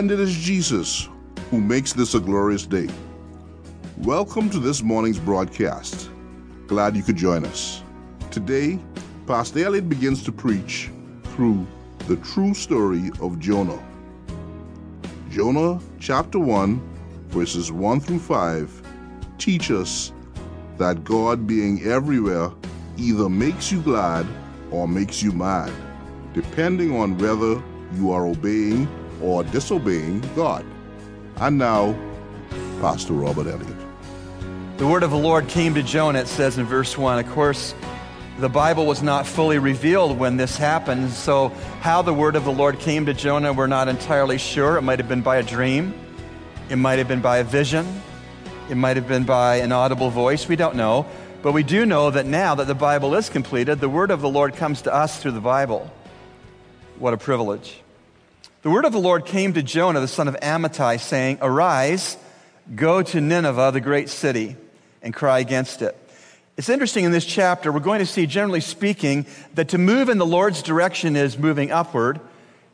and it is Jesus who makes this a glorious day. Welcome to this morning's broadcast. Glad you could join us. Today, Pastor Elliott begins to preach through the true story of Jonah. Jonah chapter 1, verses 1 through 5 teach us that God being everywhere either makes you glad or makes you mad, depending on whether you are obeying or disobeying God. And now, Pastor Robert Elliott. The word of the Lord came to Jonah, it says in verse 1. Of course, the Bible was not fully revealed when this happened, so how the word of the Lord came to Jonah, we're not entirely sure. It might have been by a dream, it might have been by a vision, it might have been by an audible voice. We don't know. But we do know that now that the Bible is completed, the word of the Lord comes to us through the Bible. What a privilege. The word of the Lord came to Jonah, the son of Amittai, saying, Arise, go to Nineveh, the great city, and cry against it. It's interesting in this chapter, we're going to see, generally speaking, that to move in the Lord's direction is moving upward,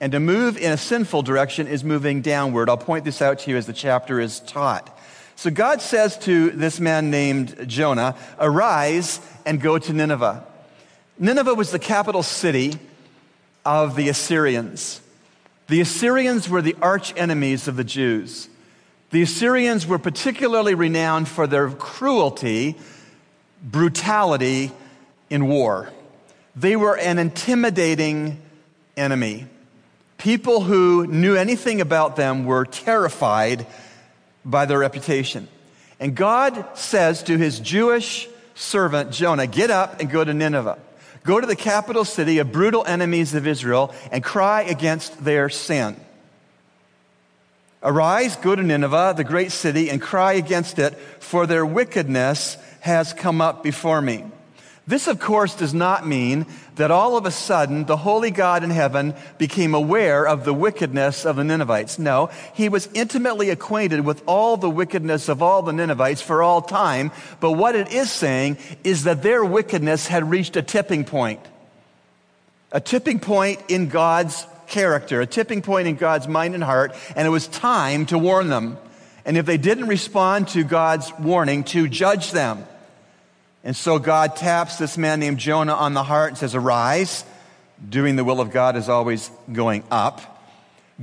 and to move in a sinful direction is moving downward. I'll point this out to you as the chapter is taught. So God says to this man named Jonah, Arise and go to Nineveh. Nineveh was the capital city of the Assyrians. The Assyrians were the arch enemies of the Jews. The Assyrians were particularly renowned for their cruelty, brutality in war. They were an intimidating enemy. People who knew anything about them were terrified by their reputation. And God says to his Jewish servant Jonah, Get up and go to Nineveh. Go to the capital city of brutal enemies of Israel and cry against their sin. Arise, go to Nineveh, the great city, and cry against it, for their wickedness has come up before me. This, of course, does not mean that all of a sudden the holy God in heaven became aware of the wickedness of the Ninevites. No, he was intimately acquainted with all the wickedness of all the Ninevites for all time. But what it is saying is that their wickedness had reached a tipping point. A tipping point in God's character, a tipping point in God's mind and heart, and it was time to warn them. And if they didn't respond to God's warning, to judge them. And so God taps this man named Jonah on the heart and says, Arise. Doing the will of God is always going up.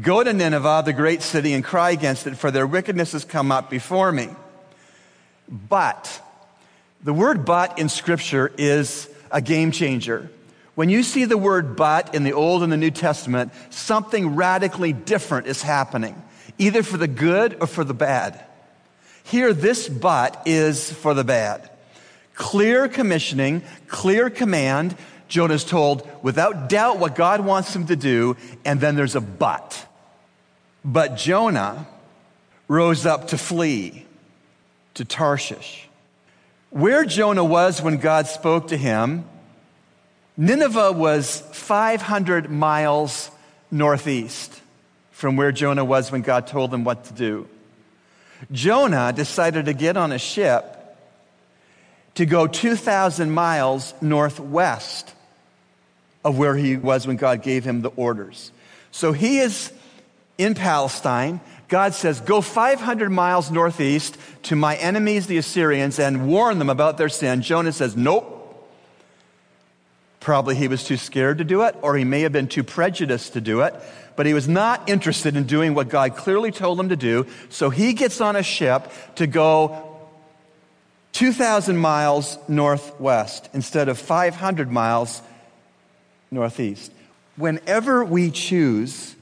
Go to Nineveh, the great city, and cry against it, for their wickedness has come up before me. But, the word but in Scripture is a game changer. When you see the word but in the Old and the New Testament, something radically different is happening, either for the good or for the bad. Here, this but is for the bad. Clear commissioning, clear command. Jonah's told without doubt what God wants him to do, and then there's a but. But Jonah rose up to flee to Tarshish. Where Jonah was when God spoke to him, Nineveh was 500 miles northeast from where Jonah was when God told him what to do. Jonah decided to get on a ship to go 2,000 miles northwest of where he was when God gave him the orders. So he is in Palestine. God says, Go 500 miles northeast to my enemies, the Assyrians, and warn them about their sin. Jonah says, Nope. Probably he was too scared to do it, or he may have been too prejudiced to do it, but he was not interested in doing what God clearly told him to do. So he gets on a ship to go 2,000 miles northwest instead of 500 miles northeast. Whenever we choose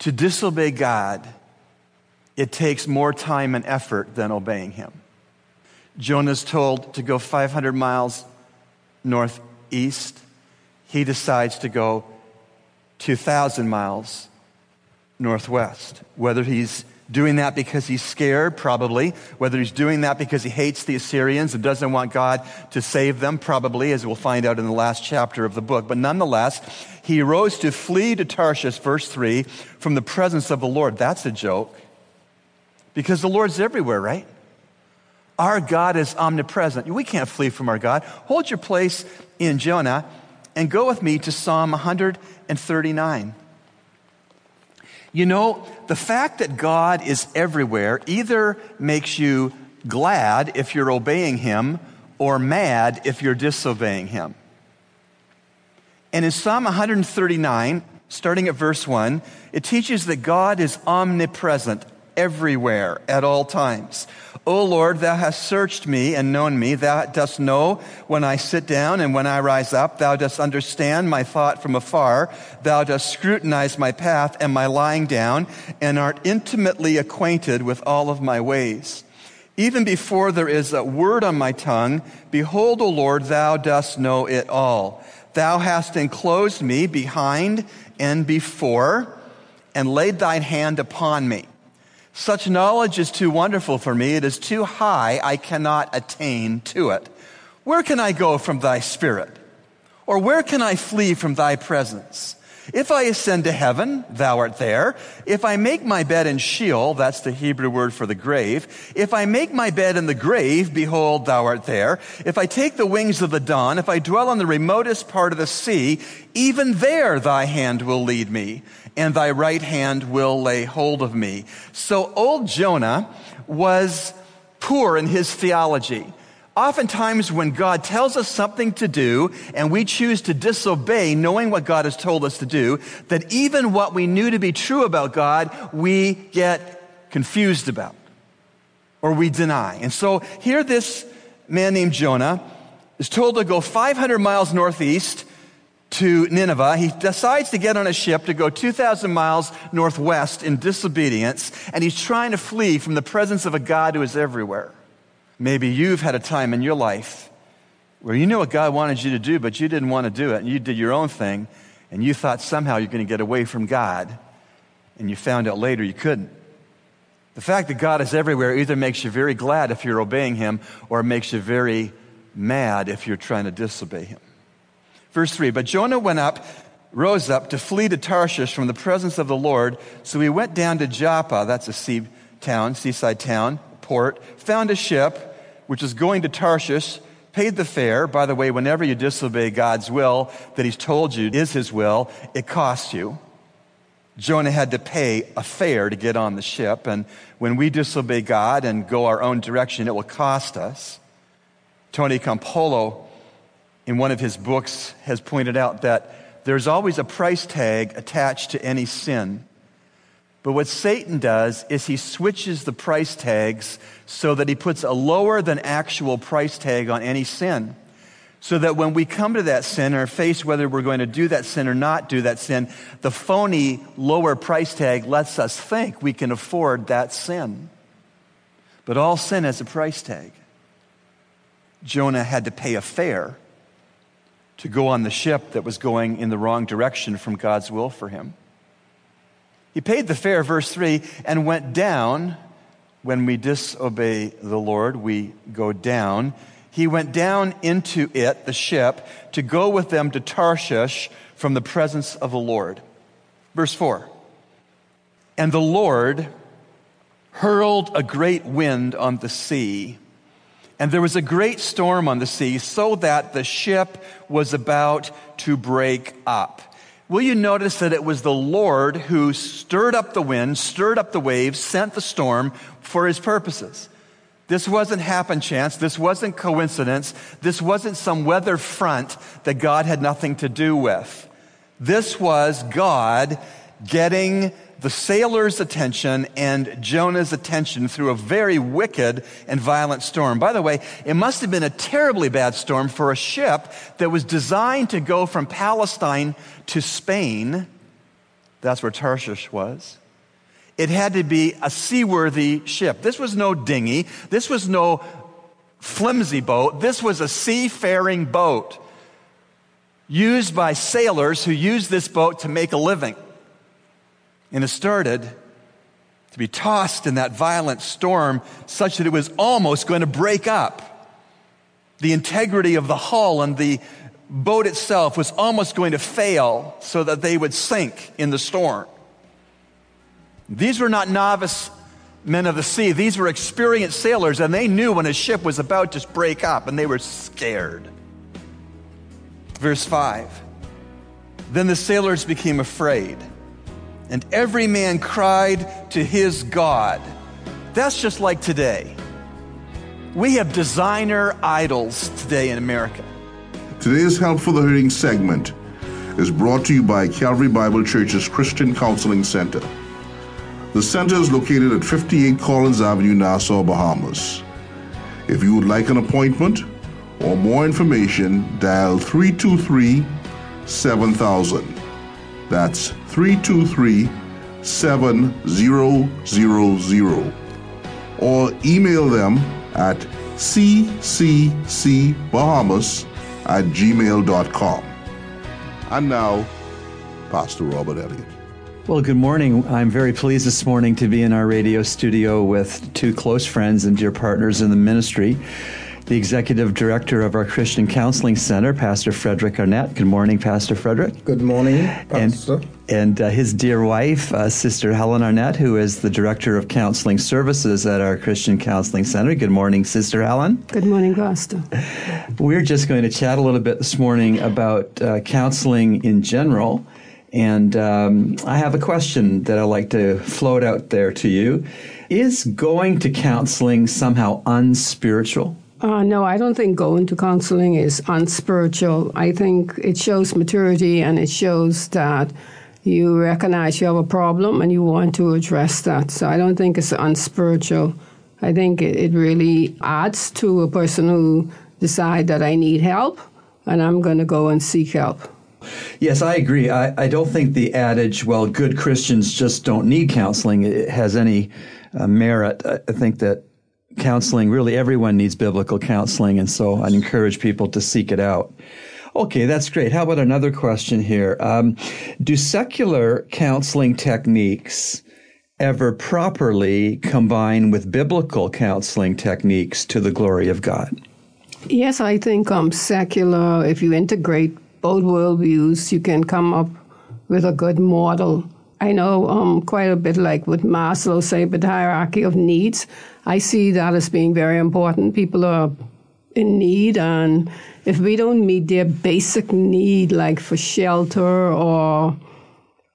to disobey God, it takes more time and effort than obeying Him. Jonah's told to go 500 miles northeast. He decides to go 2,000 miles northwest. Whether he's doing that because he's scared, probably. Whether he's doing that because he hates the Assyrians and doesn't want God to save them, probably, as we'll find out in the last chapter of the book. But nonetheless, he rose to flee to Tarshish, verse 3, from the presence of the Lord. That's a joke. Because the Lord's everywhere, right? Our God is omnipresent. We can't flee from our God. Hold your place in Jonah and go with me to Psalm 139. You know, the fact that God is everywhere either makes you glad if you're obeying Him or mad if you're disobeying Him. And in Psalm 139, starting at verse 1, it teaches that God is omnipresent everywhere at all times. O Lord, thou hast searched me and known me. Thou dost know when I sit down and when I rise up. Thou dost understand my thought from afar. Thou dost scrutinize my path and my lying down, and art intimately acquainted with all of my ways. Even before there is a word on my tongue, behold, O Lord, thou dost know it all. Thou hast enclosed me behind and before, and laid thine hand upon me. Such knowledge is too wonderful for me. It is too high. I cannot attain to it. Where can I go from thy spirit? Or where can I flee from thy presence? If I ascend to heaven, thou art there. If I make my bed in Sheol, that's the Hebrew word for the grave. If I make my bed in the grave, behold, thou art there. If I take the wings of the dawn, if I dwell on the remotest part of the sea, even there thy hand will lead me, and thy right hand will lay hold of me. So old Jonah was poor in his theology. Oftentimes, when God tells us something to do and we choose to disobey, knowing what God has told us to do, that even what we knew to be true about God, we get confused about or we deny. And so here, this man named Jonah is told to go 500 miles northeast to Nineveh. He decides to get on a ship to go 2,000 miles northwest in disobedience, and he's trying to flee from the presence of a God who is everywhere. Maybe you've had a time in your life where you knew what God wanted you to do, but you didn't want to do it, and you did your own thing, and you thought somehow you're going to get away from God, and you found out later you couldn't. The fact that God is everywhere either makes you very glad if you're obeying Him, or makes you very mad if you're trying to disobey Him. Verse 3 But Jonah went up, rose up to flee to Tarshish from the presence of the Lord. So he went down to Joppa, that's a sea town, seaside town, port, found a ship which was going to Tarshish, paid the fare. By the way, whenever you disobey God's will that He's told you is His will, it costs you. Jonah had to pay a fare to get on the ship, and when we disobey God and go our own direction, it will cost us. Tony Campolo, in one of his books, has pointed out that there's always a price tag attached to any sin. But what Satan does is he switches the price tags so that he puts a lower than actual price tag on any sin. So that when we come to that sin or face whether we're going to do that sin or not do that sin, the phony lower price tag lets us think we can afford that sin. But all sin has a price tag. Jonah had to pay a fare to go on the ship that was going in the wrong direction from God's will for him. He paid the fare, verse 3, and went down. When we disobey the Lord, we go down. He went down into it, the ship, to go with them to Tarshish from the presence of the Lord. Verse 4 And the Lord hurled a great wind on the sea, and there was a great storm on the sea, so that the ship was about to break up. Will you notice that it was the Lord who stirred up the wind, stirred up the waves, sent the storm for his purposes? This wasn't happen chance. This wasn't coincidence. This wasn't some weather front that God had nothing to do with. This was God getting the sailors' attention and Jonah's attention through a very wicked and violent storm. By the way, it must have been a terribly bad storm for a ship that was designed to go from Palestine to Spain. That's where Tarshish was. It had to be a seaworthy ship. This was no dinghy. This was no flimsy boat. This was a seafaring boat used by sailors who used this boat to make a living. And it started to be tossed in that violent storm such that it was almost going to break up. The integrity of the hull and the boat itself was almost going to fail so that they would sink in the storm. These were not novice men of the sea. These were experienced sailors, and they knew when a ship was about to break up, and they were scared. Verse 5 Then the sailors became afraid and every man cried to his God. That's just like today. We have designer idols today in America. Today's Help for the Hurting segment is brought to you by Calvary Bible Church's Christian Counseling Center. The center is located at 58 Collins Avenue, Nassau, Bahamas. If you would like an appointment or more information, dial 323 7000. That's 323 7000. Or email them at cccbahamas at gmail.com. And now, Pastor Robert Elliott. Well, good morning. I'm very pleased this morning to be in our radio studio with two close friends and dear partners in the ministry. The executive director of our Christian Counseling Center, Pastor Frederick Arnett. Good morning, Pastor Frederick. Good morning, Pastor. And, and uh, his dear wife, uh, Sister Helen Arnett, who is the director of counseling services at our Christian Counseling Center. Good morning, Sister Helen. Good morning, Pastor. We're just going to chat a little bit this morning about uh, counseling in general. And um, I have a question that I'd like to float out there to you. Is going to counseling somehow unspiritual? Uh, no, I don't think going to counseling is unspiritual. I think it shows maturity and it shows that you recognize you have a problem and you want to address that. So I don't think it's unspiritual. I think it, it really adds to a person who decide that I need help and I'm going to go and seek help. Yes, I agree. I, I don't think the adage, well, good Christians just don't need counseling, has any uh, merit. I think that counseling, really everyone needs biblical counseling, and so I'd encourage people to seek it out. Okay, that's great. How about another question here? Um, do secular counseling techniques ever properly combine with biblical counseling techniques to the glory of God? Yes, I think um, secular, if you integrate both worldviews, you can come up with a good model. I know um, quite a bit like what Maslow say, but hierarchy of needs. I see that as being very important. People are in need, and if we don't meet their basic need, like for shelter or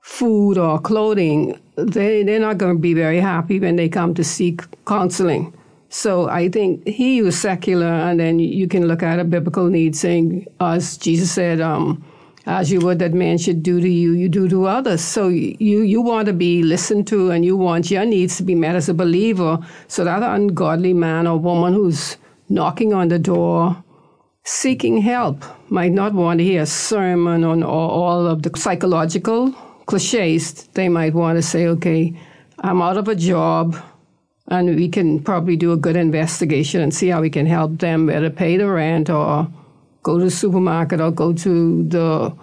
food or clothing, they, they're not going to be very happy when they come to seek counseling. So I think he was secular, and then you can look at a biblical need, saying, as Jesus said, um, as you would that man should do to you, you do to others. So you you want to be listened to, and you want your needs to be met as a believer. So that ungodly man or woman who's knocking on the door, seeking help, might not want to hear a sermon on all of the psychological cliches. They might want to say, "Okay, I'm out of a job." and we can probably do a good investigation and see how we can help them whether pay the rent or go to the supermarket or go to the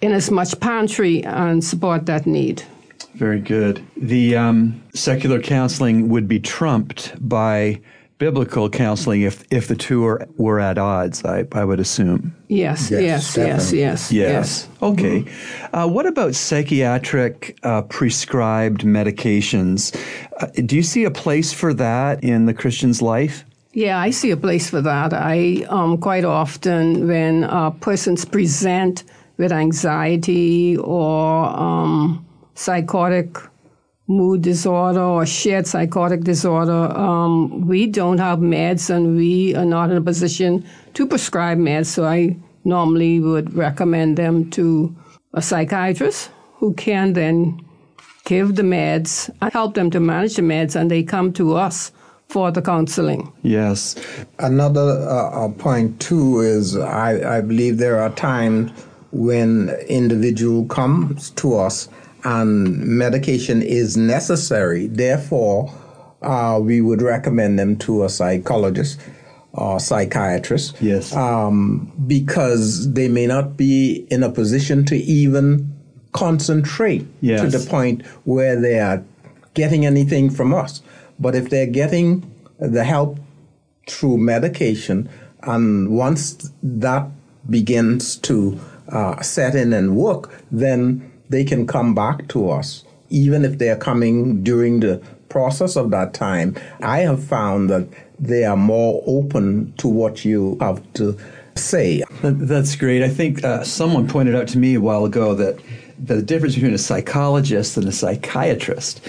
in as much pantry and support that need. Very good. The um, secular counseling would be trumped by biblical counseling if, if the two are, were at odds, I, I would assume. Yes, yes, yes, yes, yes, yes. Okay. Mm-hmm. Uh, what about psychiatric uh, prescribed medications? Uh, do you see a place for that in the Christian's life? Yeah, I see a place for that. I um, quite often, when persons present with anxiety or um, psychotic mood disorder or shared psychotic disorder, um, we don't have meds and we are not in a position to prescribe meds. So I normally would recommend them to a psychiatrist who can then give the meds, and help them to manage the meds, and they come to us for the counseling. Yes. Another uh, uh point, too, is I, I believe there are times when individual comes to us and medication is necessary. Therefore, uh, we would recommend them to a psychologist or psychiatrist. Yes. Um, because they may not be in a position to even concentrate yes. to the point where they are getting anything from us. But if they're getting the help through medication, and once that begins to uh, set in and work, then they can come back to us, even if they're coming during the process of that time. I have found that they are more open to what you have to say. That's great. I think uh, someone pointed out to me a while ago that the difference between a psychologist and a psychiatrist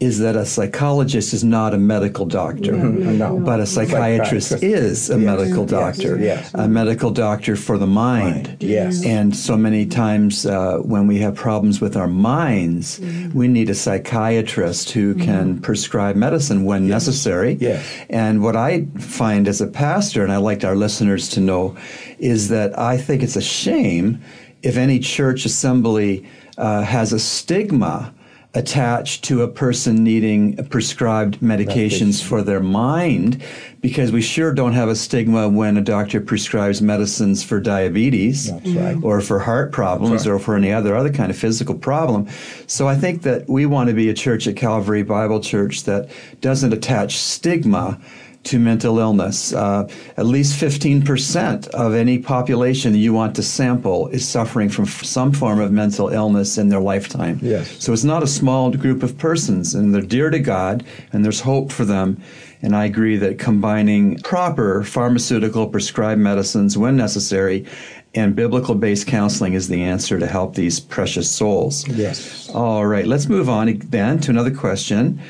is that a psychologist is not a medical doctor, Mm-hmm. No. but a psychiatrist Psychiatrist. is a medical doctor, yes. a medical doctor for the mind. Mind, yes. And so many times uh, when we have problems with our minds, we need a psychiatrist who can prescribe medicine when necessary. Yes. And what I find as a pastor, and I like our listeners to know, is that I think it's a shame if any church assembly uh, has a stigma attached to a person needing prescribed medications for their mind because we sure don't have a stigma when a doctor prescribes medicines for diabetes right. or for heart problems or for any other other kind of physical problem. So I think that we want to be a church at Calvary Bible Church that doesn't attach stigma to mental illness. Uh, at least 15% of any population you want to sample is suffering from f- some form of mental illness in their lifetime. Yes. So it's not a small group of persons, and they're dear to God, and there's hope for them. And I agree that combining proper pharmaceutical prescribed medicines when necessary and biblical based counseling is the answer to help these precious souls. Yes. All right, let's move on then to another question.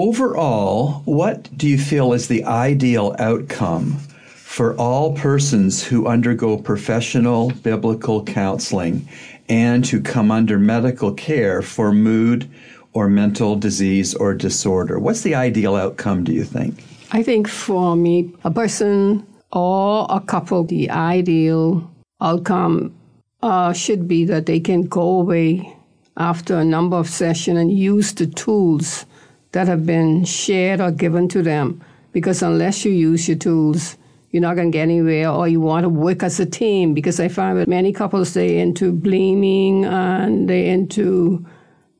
Overall, what do you feel is the ideal outcome for all persons who undergo professional biblical counseling and who come under medical care for mood or mental disease or disorder? What's the ideal outcome, do you think? I think for me, a person or a couple, the ideal outcome uh, should be that they can go away after a number of sessions and use the tools that have been shared or given to them. Because unless you use your tools, you're not going to get anywhere, or you want to work as a team. Because I find that many couples they into blaming and they into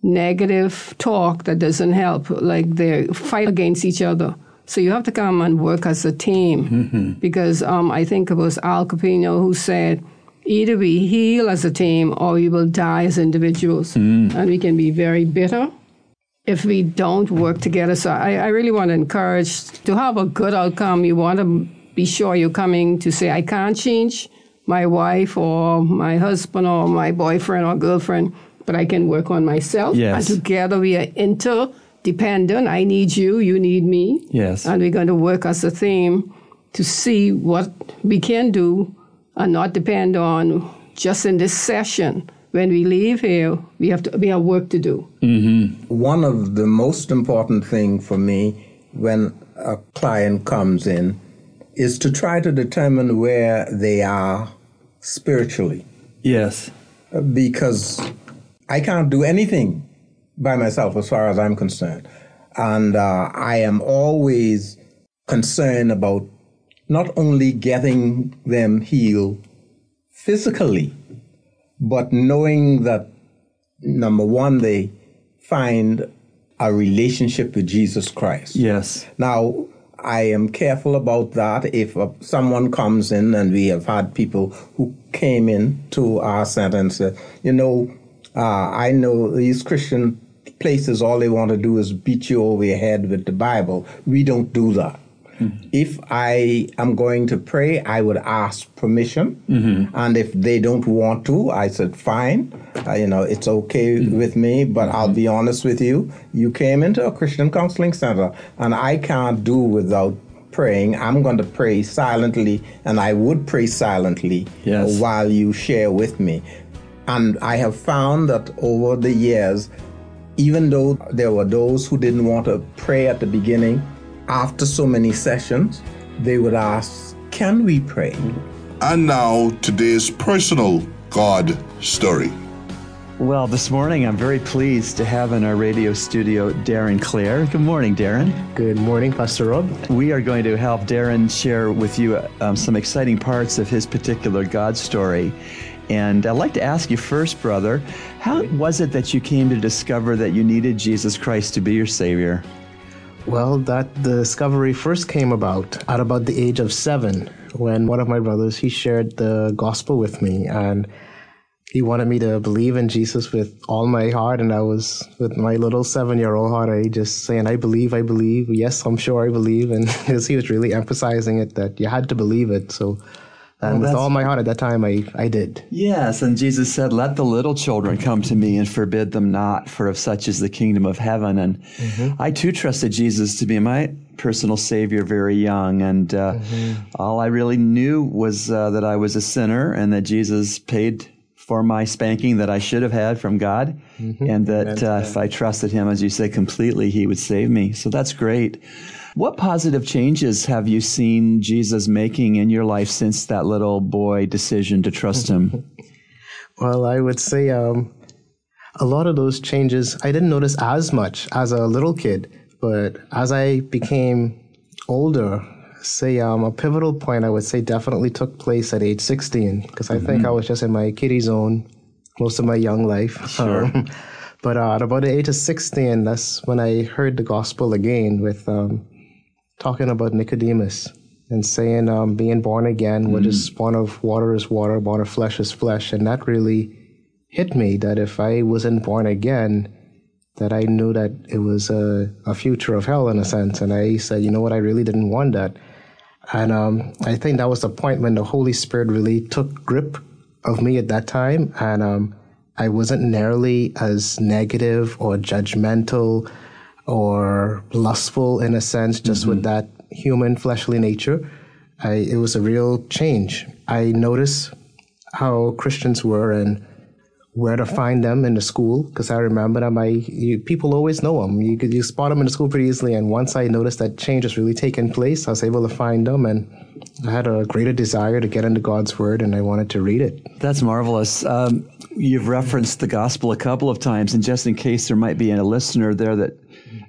negative talk that doesn't help. Like they fight against each other. So you have to come and work as a team. Because um, I think it was Al Capino who said, either we heal as a team or we will die as individuals. And we can be very bitter if we don't work together. So I, I really want to encourage to have a good outcome. You want to be sure you're coming to say, I can't change my wife or my husband or my boyfriend or girlfriend, but I can work on myself. Yes. And together we are interdependent. I need you, you need me. Yes. And we're going to work as a team to see what we can do and not depend on just in this session. When we leave here, we have to we have work to do. One of the most important thing for me when a client comes in is to try to determine where they are spiritually Yes. because I can't do anything by myself as far as I'm concerned. And uh, I am always concerned about not only getting them healed physically, but knowing that number one, they find a relationship with Jesus Christ. Yes. Now, I am careful about that. If uh, someone comes in, and we have had people who came in to our center and said, you know, uh, I know these Christian places, all they want to do is beat you over your head with the Bible. We don't do that. Mm-hmm. If I am going to pray, I would ask permission. Mm-hmm. And if they don't want to, I said, fine. Uh, you know, it's okay mm-hmm. with me, but I'll be honest with you. You came into a Christian counseling center, and I can't do without praying. I'm going to pray silently, and I would pray silently Yes. while you share with me. And I have found that over the years, even though there were those who didn't want to pray at the beginning, after so many sessions, they would ask, Can we pray? And now, today's personal God story. Well, this morning I'm very pleased to have in our radio studio Darren Clare. Good morning, Darren. Good morning, Pastor Rob. We are going to help Darren share with you um, some exciting parts of his particular God story. And I'd like to ask you first, brother, how was it that you came to discover that you needed Jesus Christ to be your Savior? Well, that discovery first came about at about the age of seven when one of my brothers he shared the gospel with me and he wanted me to believe in Jesus with all my heart. And I was with my little seven year old heart I just saying I believe I believe. Yes I'm sure I believe. And he was really emphasizing it that you had to believe it. So And with all my heart at that time, I, I did. Yes, and Jesus said, Let the little children come to me and forbid them not, for of such is the kingdom of heaven. And I too trusted Jesus to be my personal savior very young. And uh, all I really knew was uh, that I was a sinner and that Jesus paid for my spanking that I should have had from God. And that uh, if I trusted him, as you say, completely, he would save me. So that's great. What positive changes have you seen Jesus making in your life since that little boy decision to trust him? Well, I would say um, a lot of those changes I didn't notice as much as a little kid, but as I became older, say um, a pivotal point I would say definitely took place at age 16 because I think I was just in my kiddie zone most of my young life. Sure. Um, but uh, at about the age of 16, that's when I heard the gospel again with um, talking about Nicodemus and saying um, being born again, what is born of water is water, born of flesh is flesh. And that really hit me that if I wasn't born again, that I knew that it was a, a future of hell in a sense. And I said, you know what, I really didn't want that. And um, I think that was the point when the Holy Spirit really took grip of me at that time. And um, I wasn't nearly as negative or judgmental or lustful in a sense, just with that human fleshly nature. I, it was a real change. I noticed how Christians were and where to find them in the school because I remember them. I you, people always know them. You could you spot them in the school pretty easily. And once I noticed that change was really taking place, I was able to find them, and I had a greater desire to get into God's Word, and I wanted to read it. That's marvelous. Um, you've referenced the gospel a couple of times, and just in case there might be a listener there that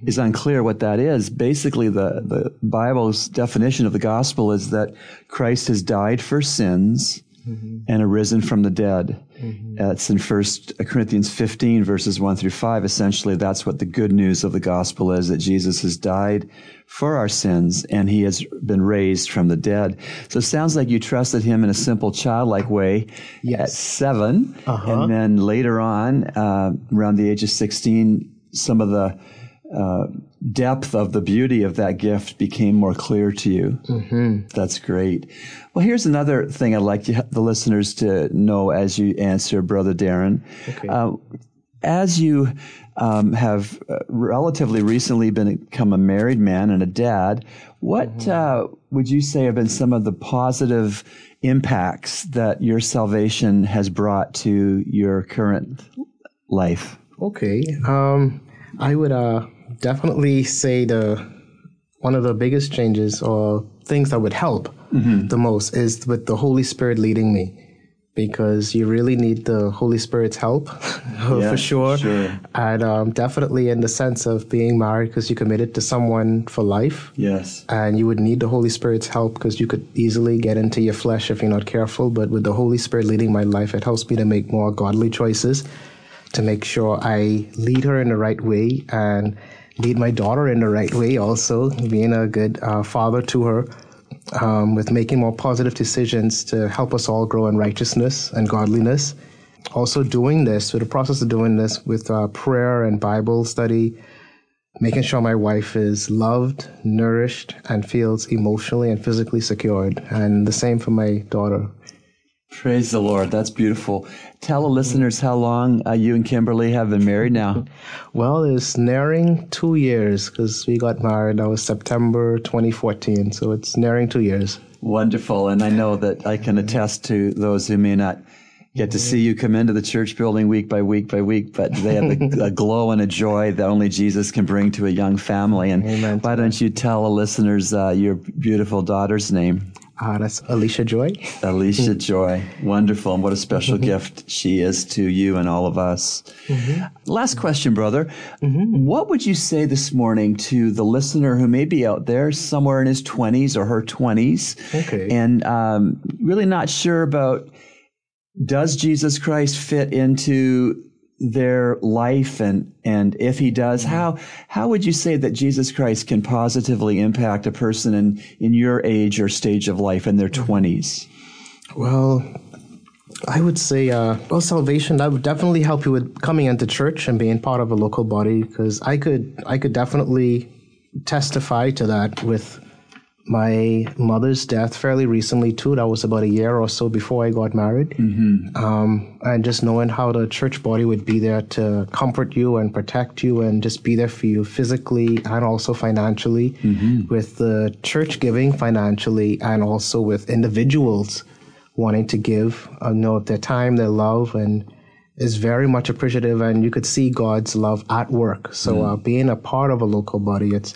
is unclear what that is, basically the, the Bible's definition of the gospel is that Christ has died for sins mm-hmm. and arisen from the dead. Mm-hmm. That's in First Corinthians 15, verses 1 through 5. Essentially, that's what the good news of the gospel is, that Jesus has died for our sins and he has been raised from the dead. So it sounds like you trusted him in a simple childlike way at 7 And uh-huh. then later on, uh, around the age of 16, some of the uh, depth of the beauty of that gift became more clear to you. Mm-hmm. That's great. Well, here's another thing I'd like the listeners to know as you answer, Brother Darren. Uh, as you um, have uh, relatively recently become a married man and a dad, what uh, would you say have been some of the positive impacts that your salvation has brought to your current life? Okay. Um, I would uh, definitely say the one of the biggest changes or things that would help the most is with the Holy Spirit leading me. Because you really need the Holy Spirit's help Yeah, for sure. sure. And um, definitely in the sense of being married because you committed to someone for life. Yes. And you would need the Holy Spirit's help because you could easily get into your flesh if you're not careful. But with the Holy Spirit leading my life, it helps me to make more godly choices, to make sure I lead her in the right way and lead my daughter in the right way, also, being a good uh, father to her. Um, with making more positive decisions to help us all grow in righteousness and godliness. Also, doing this, through the process of doing this with uh, prayer and Bible study, making sure my wife is loved, nourished, and feels emotionally and physically secured. And the same for my daughter. Praise the Lord. That's beautiful. Tell the listeners how long uh, you and Kimberly have been married now. Well, it's nearing two years because we got married. That was September 2014. So it's nearing two years. Wonderful. And I know that I can attest to those who may not get to see you come into the church building week by week by week, but they have a, a glow and a joy that only Jesus can bring to a young family. And Amen why don't you tell the listeners uh, your beautiful daughter's name? Uh, that's Alicia Joy. Alicia Joy. Wonderful. And what a special gift she is to you and all of us. Last question, brother. What would you say this morning to the listener who may be out there somewhere in his 20s or her 20s Okay. and um, really not sure about does Jesus Christ fit into their life and and if he does how how would you say that Jesus Christ can positively impact a person in in your age or stage of life in their 20s Well, I would say, uh, well, salvation that would definitely help you with coming into church and being part of a local body because I could, I could definitely testify to that with my mother's death fairly recently too. That was about a year or so before I got married. Mm-hmm. Um, and just knowing how the church body would be there to comfort you and protect you and just be there for you physically and also financially, mm-hmm. with the church giving financially and also with individuals wanting to give, uh, know their time, their love, and is very much appreciative. And you could see God's love at work. So mm. uh, being a part of a local body, it's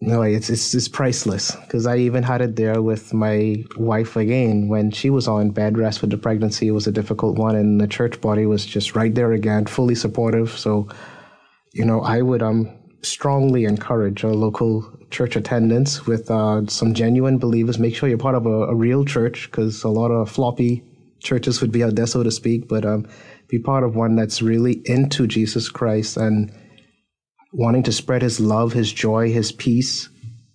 no, it's it's, it's priceless because I even had it there with my wife again when she was on bed rest with the pregnancy. It was a difficult one, and the church body was just right there again, fully supportive. So, you know, I would um strongly encourage a local church attendance with uh, some genuine believers. Make sure you're part of a, a real church because a lot of floppy churches would be out there, so to speak. But um, be part of one that's really into Jesus Christ and wanting to spread his love, his joy, his peace,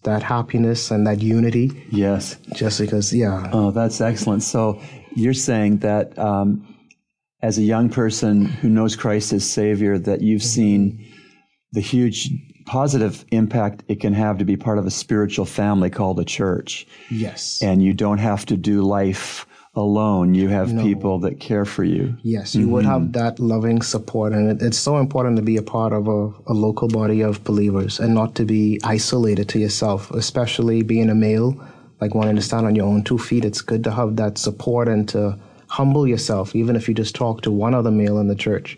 that happiness and that unity. Yes. Just because, yeah. Oh, that's excellent. So you're saying that um, as a young person who knows Christ as Savior, that you've seen the huge positive impact it can have to be part of a spiritual family called a church. Yes. And you don't have to do life alone. You have no. people that care for you. Yes, you mm-hmm. would have mm-hmm. that loving support. And it, it's so important to be a part of a, a, local body of believers and not to be isolated to yourself, especially being a male, like wanting to stand on your own two feet. It's good to have that support and to humble yourself, even if you just talk to one other male in the church,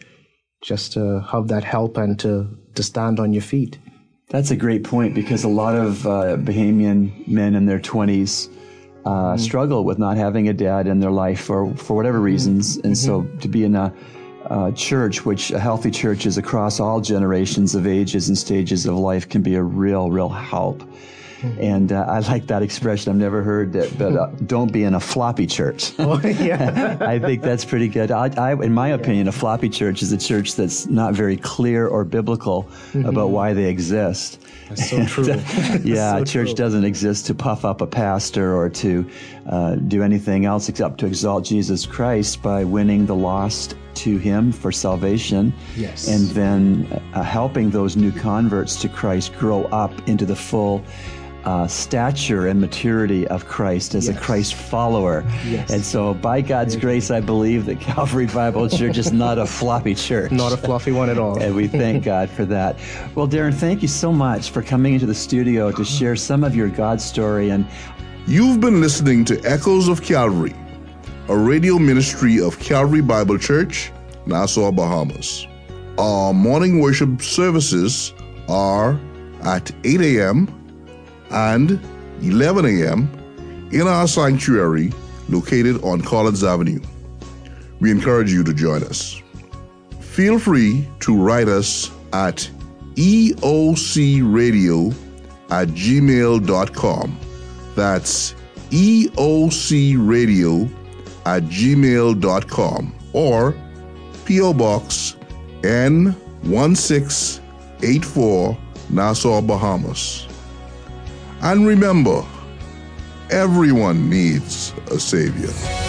just to have that help and to, to stand on your feet. That's a great point because a lot of uh, Bahamian men in their 20s uh, mm-hmm. struggle with not having a dad in their life for, for whatever mm-hmm. reasons. And mm-hmm. so to be in a uh, church, which a healthy church is across all generations of ages and stages of life, can be a real, real help. Mm-hmm. And uh, I like that expression. I've never heard it, but uh, don't be in a floppy church. Oh, yeah. I think that's pretty good. I, I, in my opinion, a floppy church is a church that's not very clear or biblical mm-hmm. about why they exist. That's so true. yeah, so church true. doesn't exist to puff up a pastor or to uh, do anything else except to exalt Jesus Christ by winning the lost to Him for salvation. Yes. And then uh, helping those new converts to Christ grow up into the full uh, stature and maturity of Christ as yes. a Christ follower. Yes. And so, by God's grace, I believe that Calvary Bible Church is not a floppy church. Not a fluffy one at all. and we thank God for that. Well, Darren, thank you so much for coming into the studio to share some of your God story. And you've been listening to Echoes of Calvary, a radio ministry of Calvary Bible Church, Nassau, Bahamas. Our morning worship services are at 8 a.m and 11 a.m. in our sanctuary located on Collins Avenue. We encourage you to join us. Feel free to write us at eocradio at gmail.com. That's eocradio at gmail.com or P.O. Box N1684 Nassau, Bahamas. And remember, everyone needs a Savior.